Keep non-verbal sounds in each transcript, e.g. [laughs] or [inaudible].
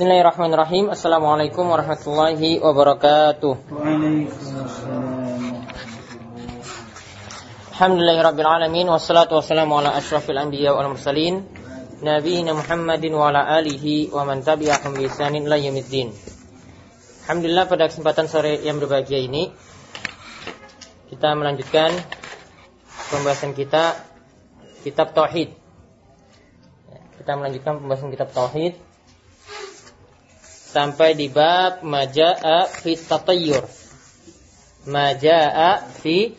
Bismillahirrahmanirrahim. Assalamualaikum warahmatullahi wabarakatuh. Alhamdulillahirabbil alamin wassalatu wassalamu ala asyrafil anbiya wal mursalin nabiyina Muhammadin wa ala alihi wa man tabi'ahum bi ihsanin ila yaumiddin. Alhamdulillah pada kesempatan sore yang berbahagia ini kita melanjutkan pembahasan kita kitab tauhid. Kita melanjutkan pembahasan kitab tauhid sampai di bab majaa fi tatayyur. Majaa fi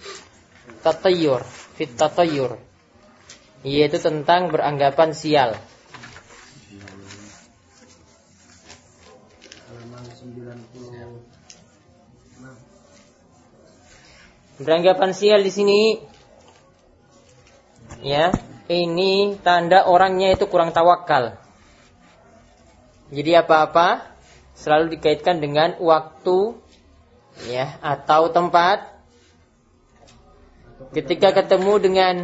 tatayyur, fi tatayyur. Yaitu tentang beranggapan sial. Beranggapan sial di sini ya, ini tanda orangnya itu kurang tawakal. Jadi apa-apa selalu dikaitkan dengan waktu ya atau tempat ketika ketemu dengan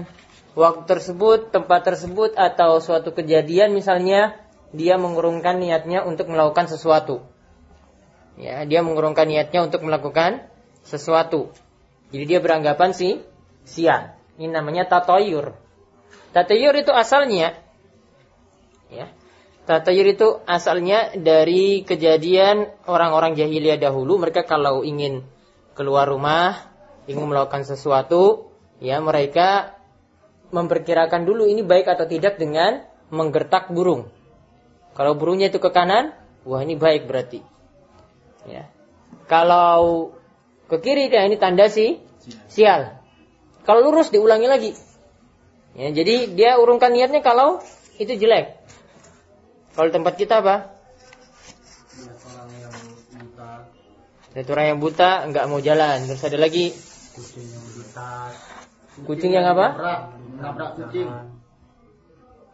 waktu tersebut, tempat tersebut atau suatu kejadian misalnya dia mengurungkan niatnya untuk melakukan sesuatu. Ya, dia mengurungkan niatnya untuk melakukan sesuatu. Jadi dia beranggapan sih siang. Ini namanya tatoyur. Tatoyur itu asalnya ya, Tatayur itu asalnya dari kejadian orang-orang jahiliyah dahulu. Mereka kalau ingin keluar rumah, ingin melakukan sesuatu, ya mereka memperkirakan dulu ini baik atau tidak dengan menggertak burung. Kalau burungnya itu ke kanan, wah ini baik berarti. Ya. Kalau ke kiri, ya ini tanda si sial. Kalau lurus diulangi lagi. Ya, jadi dia urungkan niatnya kalau itu jelek. Kalau tempat kita apa? Lihat orang yang buta. Lihat orang yang buta nggak mau jalan. Terus ada lagi. Kucing yang buta. Kucing yang apa? Nabrak, nabrak kucing.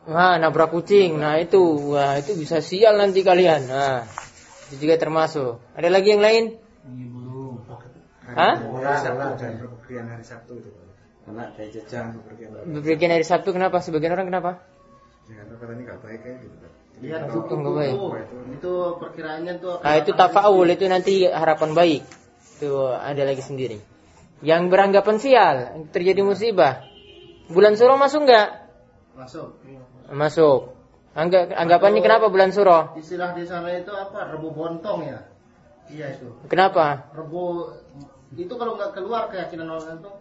Nah, nabrak kucing. Nah, itu. Wah, itu bisa sial nanti kalian. Nah, itu juga termasuk. Ada lagi yang lain? Hah? hari Sabtu itu. Karena kayak jejak bepergian hari Sabtu kenapa? Sebagian orang kenapa? Ya, karena ini nggak baik kayak gitu. Iya, itu nggak baik. Itu perkiraannya tuh. Nah, itu tafaul itu nanti harapan baik. Itu ada lagi sendiri. Yang beranggapan sial, terjadi musibah. Bulan suruh masuk nggak? Masuk. Masuk. Anggap, anggapannya Atau kenapa bulan suruh? Istilah di sana itu apa? Rebu bontong ya. Iya itu. Kenapa? Rebu itu kalau nggak keluar keyakinan orang itu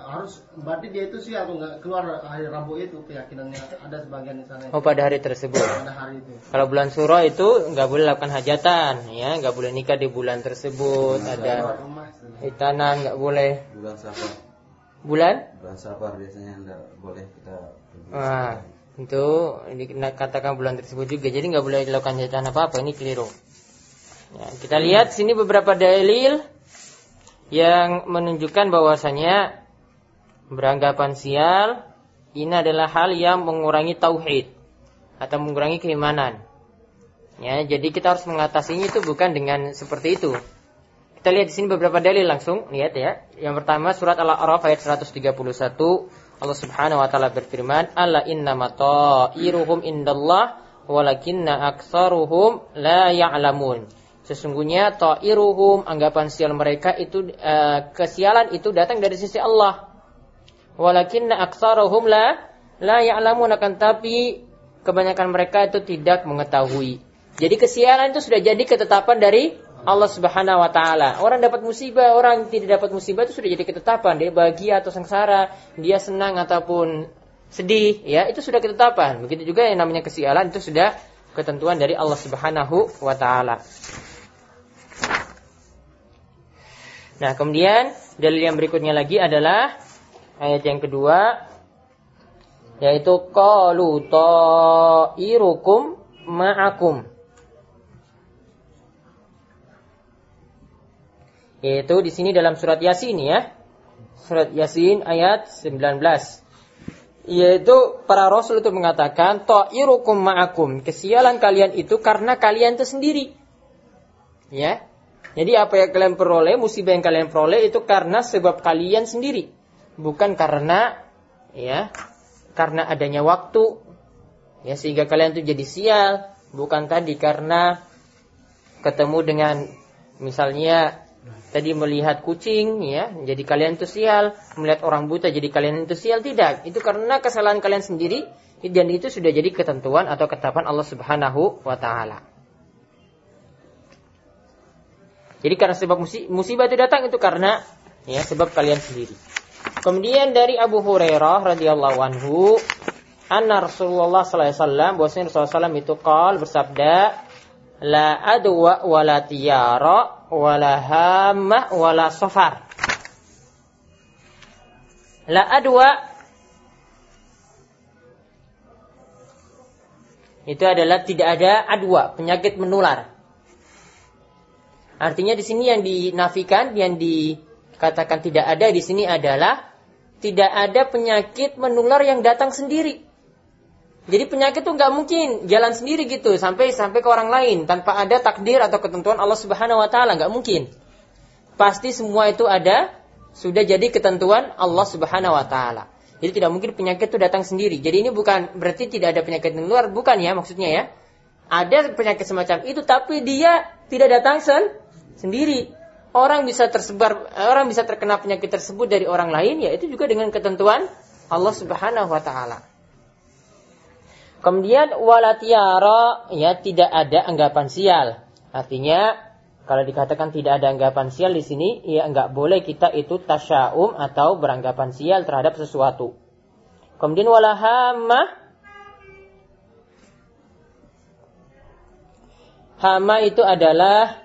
harus berarti dia itu sih aku nggak keluar hari Rabu itu keyakinannya ada sebagian di sana. Oh pada hari tersebut. Pada hari itu. Kalau bulan Suro itu nggak boleh lakukan hajatan, ya nggak boleh nikah di bulan tersebut. Bulan ada hitanan nggak boleh. Bulan Safar. Bulan? Bulan Safar biasanya nggak boleh kita. Ah, itu dikatakan bulan tersebut juga. Jadi nggak boleh dilakukan hajatan apa apa. Ini keliru. Ya, kita lihat sini beberapa dalil yang menunjukkan bahwasanya beranggapan sial ini adalah hal yang mengurangi tauhid atau mengurangi keimanan. Ya, jadi kita harus mengatasinya itu bukan dengan seperti itu. Kita lihat di sini beberapa dalil langsung, lihat ya. Yang pertama surat Al-A'raf ayat 131 Allah Subhanahu wa taala berfirman, "Alla innama ta'iruhum indallah walakinna aktsaruhum la ya'lamun." Sesungguhnya ta'iruhum anggapan sial mereka itu uh, kesialan itu datang dari sisi Allah walakinna aktsarahum la la ya'lamun akan tapi kebanyakan mereka itu tidak mengetahui. Jadi kesialan itu sudah jadi ketetapan dari Allah Subhanahu wa taala. Orang dapat musibah, orang tidak dapat musibah itu sudah jadi ketetapan. Dia bahagia atau sengsara, dia senang ataupun sedih, ya, itu sudah ketetapan. Begitu juga yang namanya kesialan itu sudah ketentuan dari Allah Subhanahu wa taala. Nah, kemudian dalil yang berikutnya lagi adalah ayat yang kedua yaitu qalu ta'irukum ma'akum. Yaitu di sini dalam surat Yasin ya. Surat Yasin ayat 19 yaitu para rasul itu mengatakan ta'irukum ma'akum. Kesialan kalian itu karena kalian itu sendiri ya. Jadi apa yang kalian peroleh musibah yang kalian peroleh itu karena sebab kalian sendiri bukan karena ya karena adanya waktu ya sehingga kalian itu jadi sial. Bukan tadi karena ketemu dengan misalnya tadi melihat kucing ya jadi kalian itu sial. Melihat orang buta jadi kalian itu sial. Tidak. Itu karena kesalahan kalian sendiri dan itu sudah jadi ketentuan atau ketetapan Allah Subhanahu wa taala. Jadi karena sebab musibah itu datang itu karena ya sebab kalian sendiri kemudian dari Abu Hurairah radhiyallahu anhu anna Rasulullah sallallahu alaihi wasallam bahwasanya Rasulullah SAW itu qol bersabda la adwa wala tiyara wala hamma wala safar. La adwa itu adalah tidak ada adwa, penyakit menular. Artinya di sini yang dinafikan, yang dikatakan tidak ada di sini adalah tidak ada penyakit menular yang datang sendiri. Jadi penyakit itu nggak mungkin jalan sendiri gitu sampai sampai ke orang lain tanpa ada takdir atau ketentuan Allah Subhanahu Wa Taala nggak mungkin. Pasti semua itu ada sudah jadi ketentuan Allah Subhanahu Wa Taala. Jadi tidak mungkin penyakit itu datang sendiri. Jadi ini bukan berarti tidak ada penyakit luar, bukan ya maksudnya ya. Ada penyakit semacam itu tapi dia tidak datang sen sendiri. Orang bisa tersebar, orang bisa terkena penyakit tersebut dari orang lain, ya itu juga dengan ketentuan Allah Subhanahu Wa Taala. Kemudian walatiara ya tidak ada anggapan sial. Artinya kalau dikatakan tidak ada anggapan sial di sini ya enggak boleh kita itu tasyaum atau beranggapan sial terhadap sesuatu. Kemudian walahama Hama itu adalah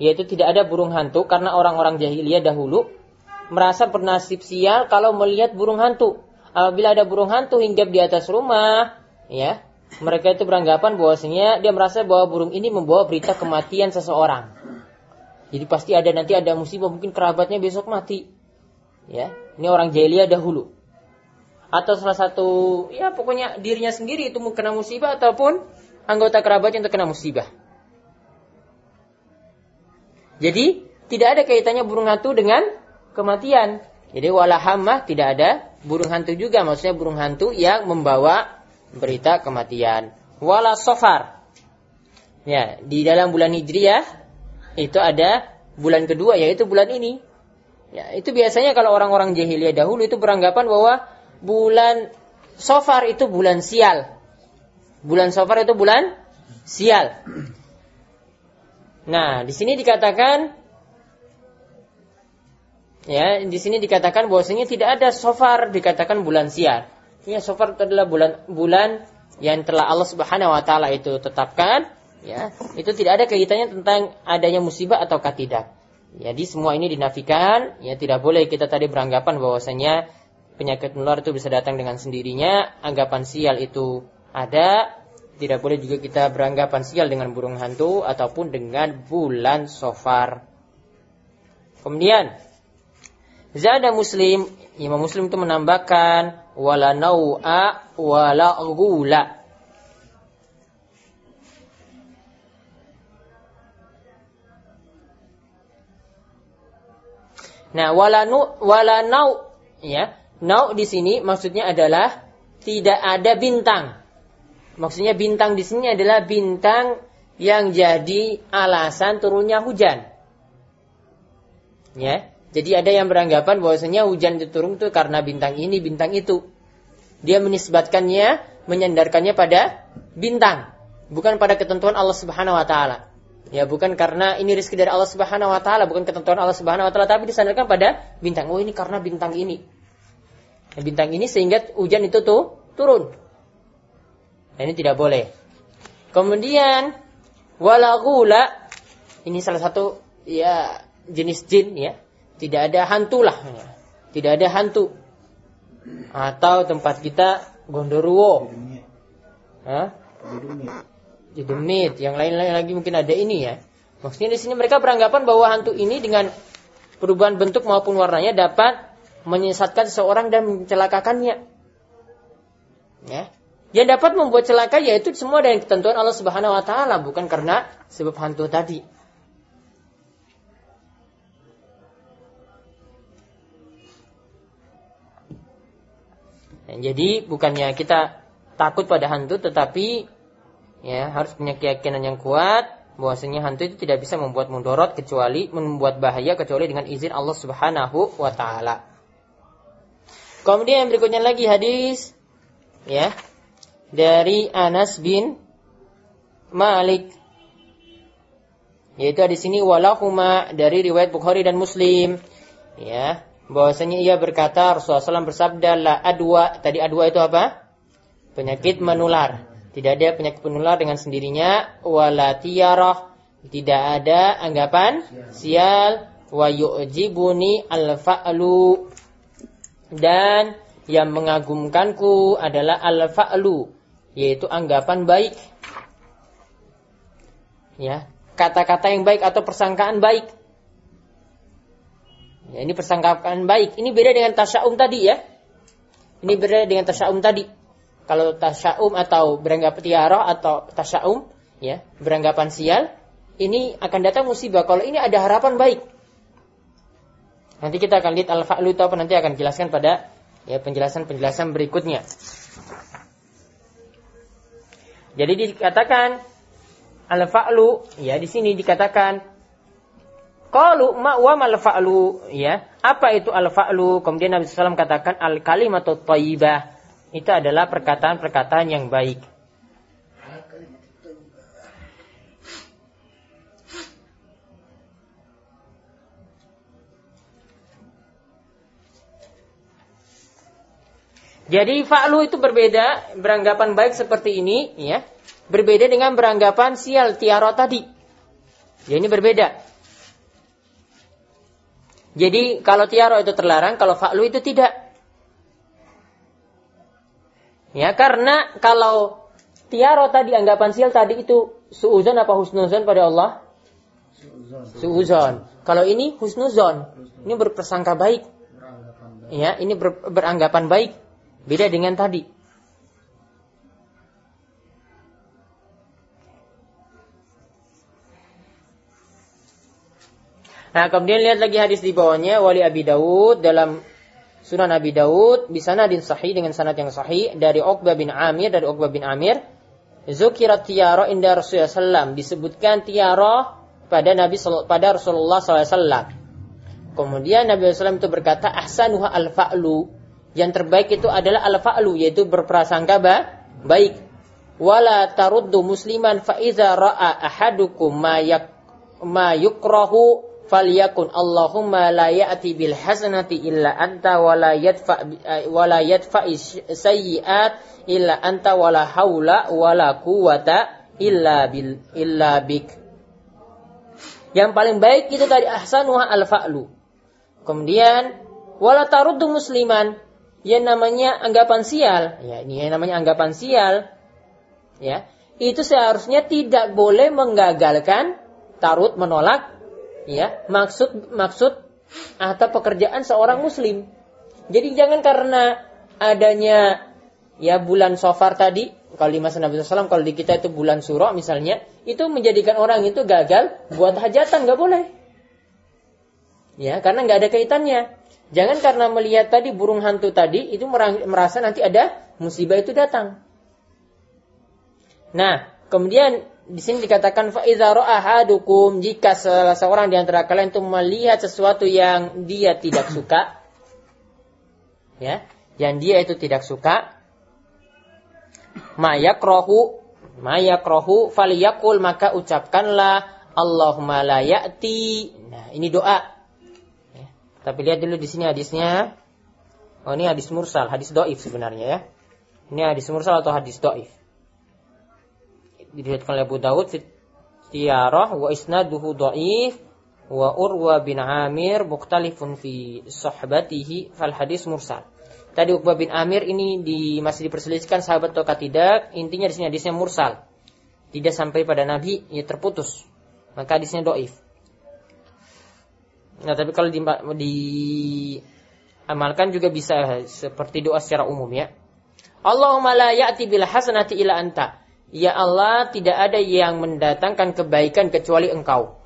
yaitu tidak ada burung hantu karena orang-orang jahiliyah dahulu merasa bernasib sial kalau melihat burung hantu. Apabila ada burung hantu hinggap di atas rumah, ya mereka itu beranggapan bahwasanya dia merasa bahwa burung ini membawa berita kematian seseorang. Jadi pasti ada nanti ada musibah mungkin kerabatnya besok mati. Ya, ini orang jahiliyah dahulu. Atau salah satu ya pokoknya dirinya sendiri itu kena musibah ataupun anggota kerabatnya yang terkena musibah. Jadi tidak ada kaitannya burung hantu dengan kematian. Jadi walahamah tidak ada burung hantu juga maksudnya burung hantu yang membawa berita kematian. Wala sofar. Ya, di dalam bulan Hijriah itu ada bulan kedua yaitu bulan ini. Ya, itu biasanya kalau orang-orang jahiliyah dahulu itu beranggapan bahwa bulan Sofar itu bulan sial. Bulan Sofar itu bulan sial. Nah, di sini dikatakan ya, di sini dikatakan bahwasanya tidak ada Sofar dikatakan bulan sial. Ya, Safar itu adalah bulan bulan yang telah Allah Subhanahu wa taala itu tetapkan, ya. Itu tidak ada kaitannya tentang adanya musibah atau tidak. Jadi semua ini dinafikan, ya tidak boleh kita tadi beranggapan bahwasanya penyakit menular itu bisa datang dengan sendirinya, anggapan sial itu ada, tidak boleh juga kita beranggapan sial dengan burung hantu ataupun dengan bulan sofar. Kemudian Zada Muslim, Imam Muslim itu menambahkan wala nau'a wala ghula. Nah, wala nu wala nau ya. Nau di sini maksudnya adalah tidak ada bintang. Maksudnya bintang di sini adalah bintang yang jadi alasan turunnya hujan. Ya. Jadi ada yang beranggapan bahwasanya hujan itu turun itu karena bintang ini, bintang itu. Dia menisbatkannya, menyandarkannya pada bintang, bukan pada ketentuan Allah Subhanahu wa taala. Ya, bukan karena ini rezeki dari Allah Subhanahu wa taala, bukan ketentuan Allah Subhanahu wa taala, tapi disandarkan pada bintang. Oh, ini karena bintang ini. Bintang ini sehingga hujan itu tuh turun. Nah, ini tidak boleh. Kemudian wala ini salah satu ya jenis jin ya tidak ada hantu lah. Tidak ada hantu. Atau tempat kita Gondoruo. Hah? Jedemit. Yang lain-lain lagi mungkin ada ini ya. Maksudnya di sini mereka beranggapan bahwa hantu ini dengan perubahan bentuk maupun warnanya dapat menyesatkan seseorang dan mencelakakannya. Ya. Yang dapat membuat celaka yaitu semua dari ketentuan Allah Subhanahu wa taala bukan karena sebab hantu tadi. Jadi bukannya kita takut pada hantu tetapi ya harus punya keyakinan yang kuat bahwasanya hantu itu tidak bisa membuat mundorot kecuali membuat bahaya kecuali dengan izin Allah Subhanahu wa taala. Kemudian yang berikutnya lagi hadis ya dari Anas bin Malik. Yaitu di sini walahuma dari riwayat Bukhari dan Muslim. Ya bahwasanya ia berkata Rasulullah SAW bersabda la adwa. Tadi adwa itu apa? Penyakit menular. Tidak ada penyakit penular dengan sendirinya. Wala tiarah. Tidak ada anggapan sial. Wa yu'jibuni al-fa'lu. Dan yang mengagumkanku adalah al-fa'lu, yaitu anggapan baik. Ya, kata-kata yang baik atau persangkaan baik. Ya, ini persangkaan baik. Ini beda dengan tasya'um tadi ya. Ini beda dengan tasya'um tadi kalau tasyaum atau beranggap tiara atau tasyaum ya beranggapan sial ini akan datang musibah kalau ini ada harapan baik nanti kita akan lihat al-fa'lu apa nanti akan jelaskan pada ya penjelasan-penjelasan berikutnya jadi dikatakan al-fa'lu ya di sini dikatakan Qalu ma wa mal fa'lu ya. Apa itu al fa'lu? Kemudian Nabi SAW katakan al kalimatut thayyibah itu adalah perkataan-perkataan yang baik. Jadi fa'lu itu berbeda, beranggapan baik seperti ini, ya. Berbeda dengan beranggapan sial tiara tadi. Ya ini berbeda. Jadi kalau tiara itu terlarang, kalau fa'lu itu tidak. Ya, karena kalau tiaro tadi anggapan sial tadi itu suuzon apa husnuzon pada Allah? Suuzon. Kalau ini husnuzon, ini berpersangka baik. Ya, ini ber, beranggapan baik. Beda dengan tadi. Nah, kemudian lihat lagi hadis di bawahnya wali Abi Dawud dalam Sunan Abi Daud di sana din sahih dengan sanad yang sahih dari Uqbah bin Amir dari Uqbah bin Amir Zukirat tiara inda Rasulullah SAW disebutkan tiara pada Nabi pada Rasulullah SAW. Kemudian Nabi SAW itu berkata ahsanuha al-fa'lu yang terbaik itu adalah al-fa'lu yaitu berprasangka baik. Wala taruddu musliman fa iza ra'a ahadukum ma yak ma yukrahu falyakun Allahumma la ya'ti bil hasanati illa anta wa la yadfa wa la yadfa sayyi'at illa anta wa la haula wa la quwata illa bil illa bik. Yang paling baik itu dari ahsanuha al fa'lu. Kemudian wala taruddu musliman yang namanya anggapan sial, ya ini yang namanya anggapan sial, ya itu seharusnya tidak boleh menggagalkan tarut menolak. Ya maksud maksud atau pekerjaan seorang muslim. Jadi jangan karena adanya ya bulan sofar tadi kalau di masa Nabi SAW kalau di kita itu bulan suro misalnya itu menjadikan orang itu gagal buat hajatan nggak boleh. Ya karena nggak ada kaitannya jangan karena melihat tadi burung hantu tadi itu merasa nanti ada musibah itu datang nah kemudian di sini dikatakan ahadukum jika salah seorang di antara kalian itu melihat sesuatu yang dia tidak suka ya yang dia itu tidak suka mayakrohu mayakrohu faliyakul maka ucapkanlah Allahumma la nah ini doa. Tapi lihat dulu di sini hadisnya oh ini hadis mursal hadis doif sebenarnya ya ini hadis mursal atau hadis doif diriwayatkan oleh Abu Dawud fi Tiyarah wa isnaduhu dhaif wa Urwa bin Amir mukhtalifun fi sahbatihi fal hadis mursal. Tadi Uqbah bin Amir ini di, masih diperselisihkan sahabat atau tidak. Intinya di sini hadisnya mursal. Tidak sampai pada Nabi, ya terputus. Maka hadisnya doif. Nah, tapi kalau di, diamalkan juga bisa seperti doa secara umum ya. Allahumma la ya'ti bil hasanati ila anta. Ya Allah, tidak ada yang mendatangkan kebaikan kecuali Engkau.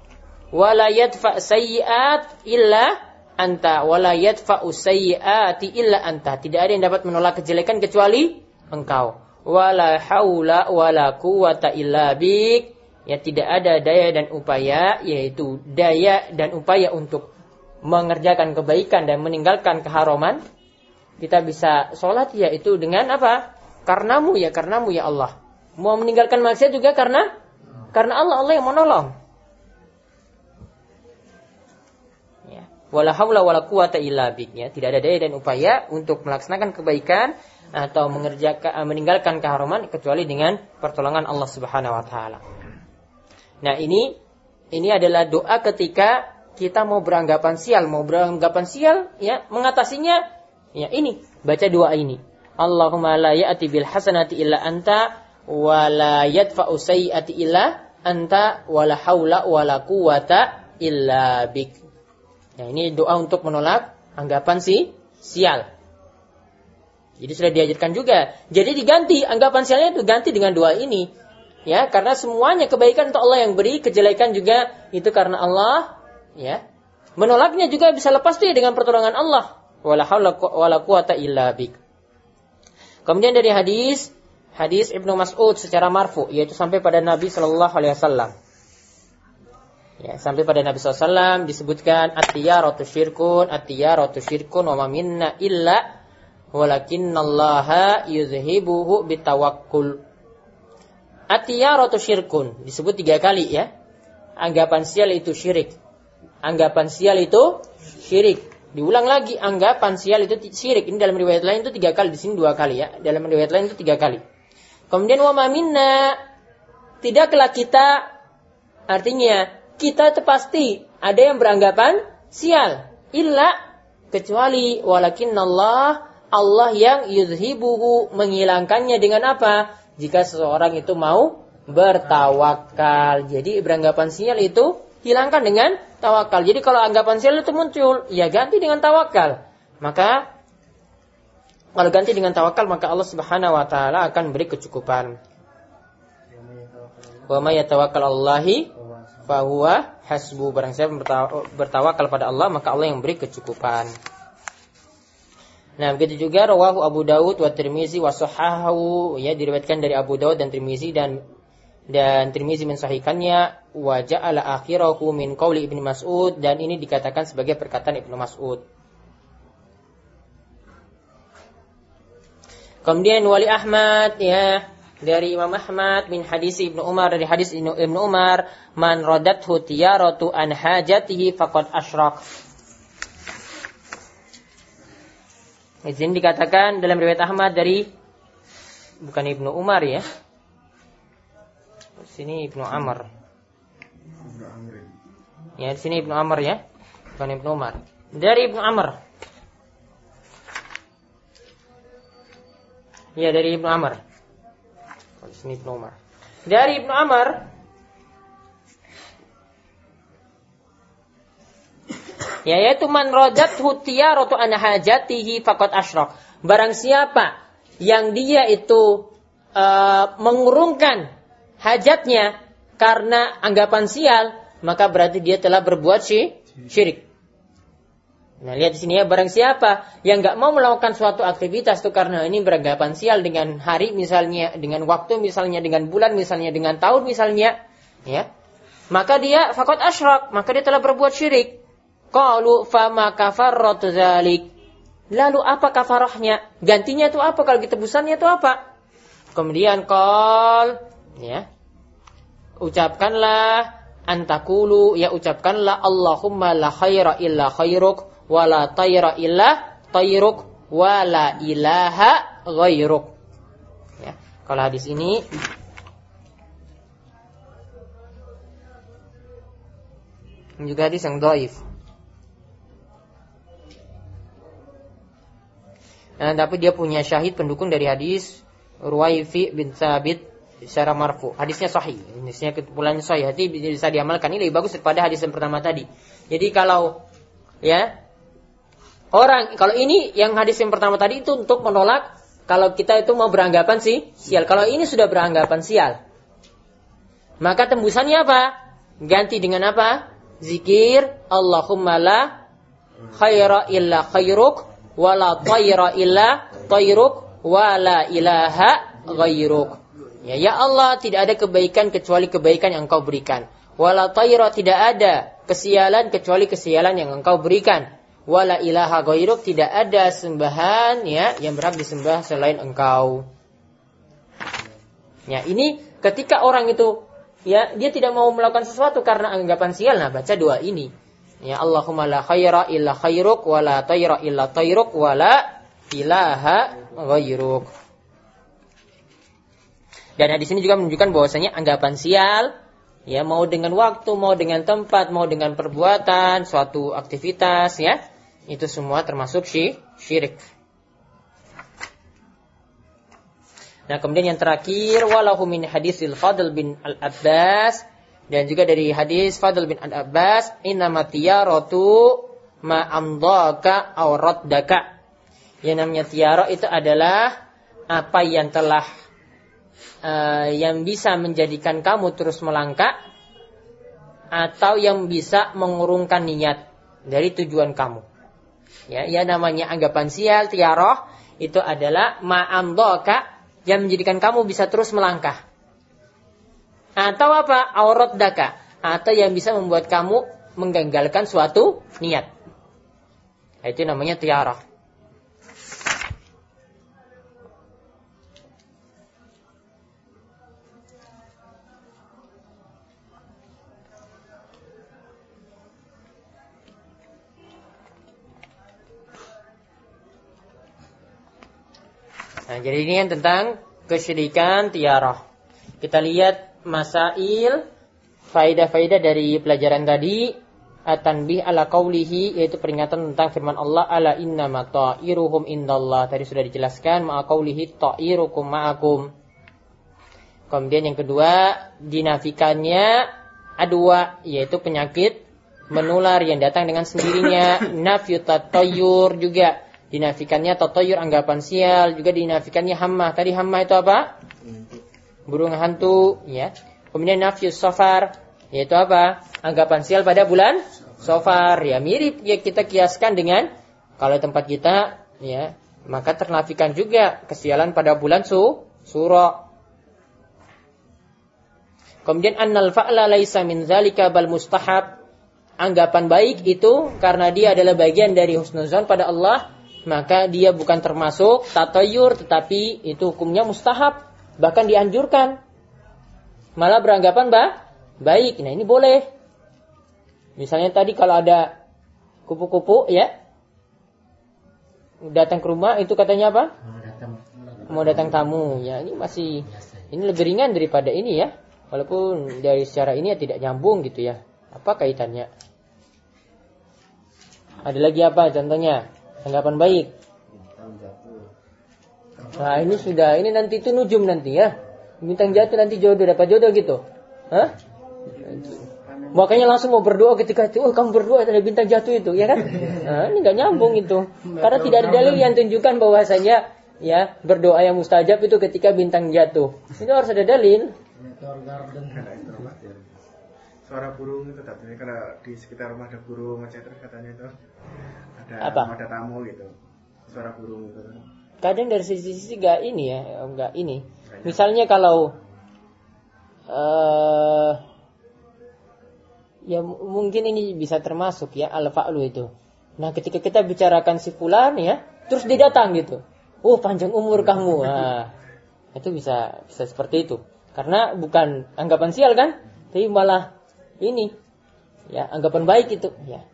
Wala yadfa sayyi'at illa anta wala yadfa'u sayyi'ati illa anta. Tidak ada yang dapat menolak kejelekan kecuali Engkau. Wala haula wala quwata illa bik ya tidak ada daya dan upaya yaitu daya dan upaya untuk mengerjakan kebaikan dan meninggalkan keharuman. Kita bisa sholat yaitu dengan apa? Karenamu ya karenamu ya Allah. Mau meninggalkan maksiat juga karena karena Allah Allah yang menolong. Ya. Wala haula wala quwata illa ya tidak ada daya dan upaya untuk melaksanakan kebaikan atau mengerjakan meninggalkan keharuman kecuali dengan pertolongan Allah Subhanahu wa taala Nah ini ini adalah doa ketika kita mau beranggapan sial, mau beranggapan sial, ya mengatasinya, ya ini baca doa ini. Allahumma la ya'ti bil hasanati illa anta wa la yadfa'u sayyi'ati illa anta wa la haula wa la quwata illa bik. Nah, ini doa untuk menolak anggapan si sial. Jadi sudah diajarkan juga. Jadi diganti anggapan sialnya itu ganti dengan doa ini. Ya, karena semuanya kebaikan untuk Allah yang beri, kejelekan juga itu karena Allah, ya. Menolaknya juga bisa lepas dia dengan pertolongan Allah. Wala illa bik. Kemudian dari hadis hadis Ibnu Mas'ud secara marfu yaitu sampai pada Nabi Shallallahu alaihi wasallam. Ya, sampai pada Nabi SAW disebutkan at-tiyaratu syirkun, at-tiyaratu syirkun wa minna illa walakinnallaha yuzhibuhu bitawakkul. Atiyaratu syirkun. Disebut tiga kali ya. Anggapan sial itu syirik. Anggapan sial itu syirik. Diulang lagi anggapan sial itu syirik. Ini dalam riwayat lain itu tiga kali. Di sini dua kali ya. Dalam riwayat lain itu tiga kali. Kemudian wa minna. Tidaklah kita. Artinya kita itu pasti ada yang beranggapan sial. Illa kecuali walakin Allah Allah yang yuzhibuhu menghilangkannya dengan apa? Jika seseorang itu mau bertawakal. Jadi beranggapan sial itu hilangkan dengan tawakal. Jadi kalau anggapan sial itu muncul, ya ganti dengan tawakal. Maka kalau ganti dengan tawakal maka Allah Subhanahu wa taala akan beri kecukupan. Wa may yatawakkal Allahi fahuwa hasbu. Barang siapa bertawakal pada Allah maka Allah yang beri kecukupan. Nah, begitu juga rawahu Abu Dawud wa Tirmizi wa sahahu ya diriwayatkan dari Abu Dawud dan Tirmizi dan dan Tirmizi mensahihkannya wa ja'ala akhirahu min qauli Ibnu Mas'ud dan ini dikatakan sebagai perkataan Ibnu Mas'ud. Kemudian Wali Ahmad ya dari Imam Ahmad bin hadis Ibnu Umar dari hadis Ibnu Umar man radathu tiyaratu an hajatihi faqad asyrak. Di sini dikatakan dalam riwayat Ahmad dari bukan Ibnu Umar ya. Di sini Ibnu Amr. Ya, di sini Ibnu Amr ya. Bukan Ibnu Umar. Dari Ibnu Amr. Ya, dari Ibnu Amr. Di sini Ibnu Umar. Dari Ibnu Amr Ya, yaitu man rajat hutiyaratu an hajatihi faqad asyrak. Barang siapa yang dia itu uh, mengurungkan hajatnya karena anggapan sial, maka berarti dia telah berbuat syirik. Nah, lihat di sini ya, barang siapa yang nggak mau melakukan suatu aktivitas itu karena ini beranggapan sial dengan hari misalnya, dengan waktu misalnya, dengan bulan misalnya, dengan tahun misalnya, ya, maka dia fakot asyrak, maka dia telah berbuat syirik. Qalu fama kafarratu zalik. Lalu apa kafarahnya? Gantinya itu apa kalau tebusannya itu apa? Kemudian qal ya. Ucapkanlah antakulu ya ucapkanlah Allahumma la khaira illa khairuk wa la tayra illa tayruk wa la ilaha ghairuk. Ya. Kalau hadis ini juga hadis yang doif. Nah, tapi dia punya syahid pendukung dari hadis Ruwaifi bin Sabit secara marfu. Hadisnya sahih. Hadisnya kesimpulannya sahih. Hati bisa diamalkan. Ini lebih bagus daripada hadis yang pertama tadi. Jadi kalau ya orang kalau ini yang hadis yang pertama tadi itu untuk menolak kalau kita itu mau beranggapan sih sial. Kalau ini sudah beranggapan sial. Maka tembusannya apa? Ganti dengan apa? Zikir Allahumma la khaira illa khairuk wala tayra illa tayruk wala ilaha ghairuk. Ya, ya Allah, tidak ada kebaikan kecuali kebaikan yang Engkau berikan. Wala tayra tidak ada kesialan kecuali kesialan yang Engkau berikan. Wala ilaha ghairuk tidak ada sembahan ya yang berhak disembah selain Engkau. Ya, ini ketika orang itu ya dia tidak mau melakukan sesuatu karena anggapan sial nah baca doa ini. Ya Allahumma la khaira illa khairuk wa la tayra illa tayruk wa la ilaha ghairuk. Dan hadis ini juga menunjukkan bahwasanya anggapan sial ya mau dengan waktu, mau dengan tempat, mau dengan perbuatan, suatu aktivitas ya, itu semua termasuk syirik. Nah, kemudian yang terakhir walahu min hadisil Fadl bin Al-Abbas dan juga dari hadis Fadl bin Al-Abbas innama tiyaratu ma amdaka aw raddaka. Yang namanya tiara itu adalah apa yang telah uh, yang bisa menjadikan kamu terus melangkah atau yang bisa mengurungkan niat dari tujuan kamu. Ya, ya namanya anggapan sial, tiaroh itu adalah ma'amdoka yang menjadikan kamu bisa terus melangkah. Atau apa? Aurat daka. Atau yang bisa membuat kamu menggagalkan suatu niat. Itu namanya tiarah. Nah, jadi ini yang tentang kesyirikan tiarah. Kita lihat masail faidah-faidah dari pelajaran tadi at-tanbih ala qawlihi yaitu peringatan tentang firman Allah ala innama ta'iruhum indallah. Tadi sudah dijelaskan ma'a qawlihi ta'irukum ma'akum. Kemudian yang kedua dinafikannya adwa yaitu penyakit menular yang datang dengan sendirinya [laughs] nafyu tatayyur juga Dinafikannya totoyur anggapan sial, juga dinafikannya hamma. Tadi hamma itu apa? Burung hantu, ya. Kemudian nafiyus sofar, yaitu apa? Anggapan sial pada bulan sofar. Ya mirip ya kita kiaskan dengan kalau tempat kita, ya, maka ternafikan juga kesialan pada bulan su suro. Kemudian annal fa'la laisa min zalika bal mustahab. Anggapan baik itu karena dia adalah bagian dari husnuzan pada Allah maka dia bukan termasuk tatayur tetapi itu hukumnya mustahab bahkan dianjurkan. Malah beranggapan bah baik. Nah ini boleh. Misalnya tadi kalau ada kupu-kupu ya. Datang ke rumah itu katanya apa? Mau datang. Tamu. Ya ini masih ini lebih ringan daripada ini ya. Walaupun dari secara ini ya tidak nyambung gitu ya. Apa kaitannya? Ada lagi apa contohnya? Anggapan baik. Nah ini sudah, ini nanti itu nujum nanti ya. Bintang jatuh nanti jodoh, dapat jodoh gitu. Hah? Makanya langsung mau berdoa ketika itu, oh kamu berdoa ada bintang jatuh itu, ya kan? Nah, ini nggak nyambung itu. Karena tidak ada dalil yang tunjukkan bahwasanya ya berdoa yang mustajab itu ketika bintang jatuh. Itu harus ada dalil. Suara burung itu katanya karena di sekitar rumah ada burung terus katanya itu ada ada tamu gitu suara burung gitu kadang dari sisi-sisi gak ini ya nggak ini. Misalnya kalau uh, ya mungkin ini bisa termasuk ya al fa'lu itu. Nah ketika kita bicarakan si fulan ya terus dia datang gitu. Oh panjang umur kamu. Nah, [laughs] itu bisa bisa seperti itu. Karena bukan anggapan sial kan tapi malah ini ya anggapan baik itu ya.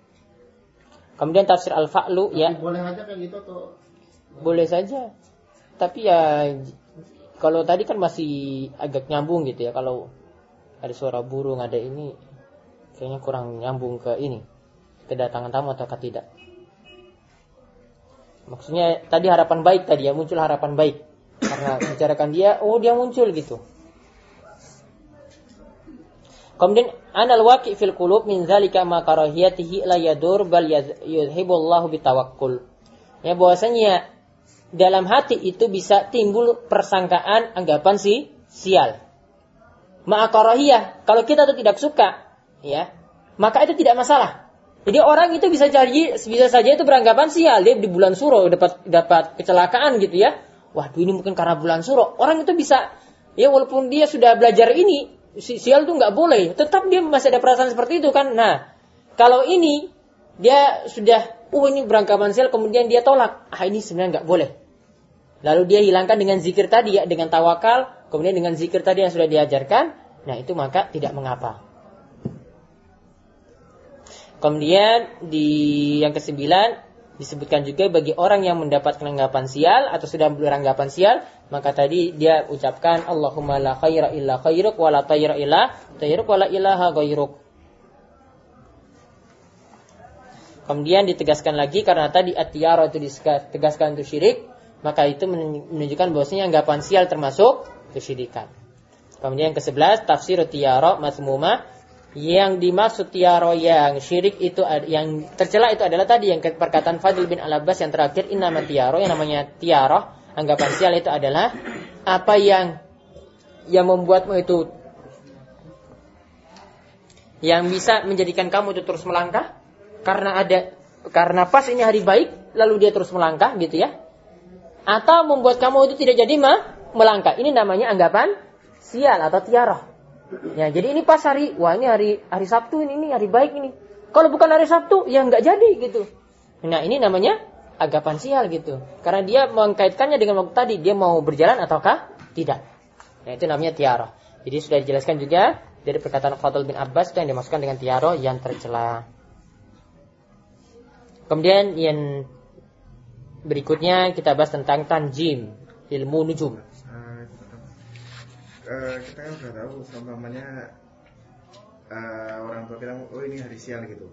Kemudian tafsir al-fa'lu ya. Boleh aja kayak gitu tuh. Boleh saja. Tapi ya kalau tadi kan masih agak nyambung gitu ya. Kalau ada suara burung, ada ini kayaknya kurang nyambung ke ini. Kedatangan tamu atau tidak. Maksudnya tadi harapan baik tadi ya, muncul harapan baik. Karena [coughs] bicarakan dia, oh dia muncul gitu. Kemudian anal waqi fil qulub min zalika ma karahiyatihi la yadur bal yuzhibullahu bitawakkul. Ya bahwasanya dalam hati itu bisa timbul persangkaan anggapan si sial. Ma'akarahiyah, kalau kita itu tidak suka, ya, maka itu tidak masalah. Jadi orang itu bisa jadi bisa saja itu beranggapan sial dia di bulan suro dapat dapat kecelakaan gitu ya. Waduh ini mungkin karena bulan suro. Orang itu bisa Ya walaupun dia sudah belajar ini, si- sial tuh nggak boleh. Tetap dia masih ada perasaan seperti itu kan. Nah, kalau ini dia sudah, oh ini beranggapan sial, kemudian dia tolak. Ah ini sebenarnya nggak boleh. Lalu dia hilangkan dengan zikir tadi ya, dengan tawakal, kemudian dengan zikir tadi yang sudah diajarkan. Nah itu maka tidak mengapa. Kemudian di yang kesembilan disebutkan juga bagi orang yang mendapatkan anggapan sial atau sudah beranggapan sial, maka tadi dia ucapkan Allahumma la khaira illa khairuk wa la tayra illa tayruk wa la ilaha ghairuk. Kemudian ditegaskan lagi karena tadi atiyara itu ditegaskan untuk syirik, maka itu menunjukkan bahwasanya anggapan sial termasuk kesyirikan. Kemudian yang ke-11 tafsir tiara masmuma yang dimaksud tiara yang syirik itu yang tercela itu adalah tadi yang perkataan Fadil bin Al-Abbas yang terakhir innama tiara yang namanya tiara anggapan sial itu adalah apa yang yang membuatmu itu yang bisa menjadikan kamu itu terus melangkah? Karena ada karena pas ini hari baik lalu dia terus melangkah gitu ya atau membuat kamu itu tidak jadi ma- melangkah ini namanya anggapan sial atau tiara Ya, jadi ini pas hari, wah ini hari hari Sabtu ini, ini hari baik ini. Kalau bukan hari Sabtu, ya nggak jadi gitu. Nah, ini namanya agapan sial gitu. Karena dia mengkaitkannya dengan waktu tadi, dia mau berjalan ataukah tidak. Nah, itu namanya tiara. Jadi sudah dijelaskan juga dari perkataan Fadl bin Abbas yang dimasukkan dengan tiara yang tercela. Kemudian yang berikutnya kita bahas tentang tanjim, ilmu nujum. Eh, kita kan udah tahu seumpamanya eh, orang tua bilang oh ini hari sial gitu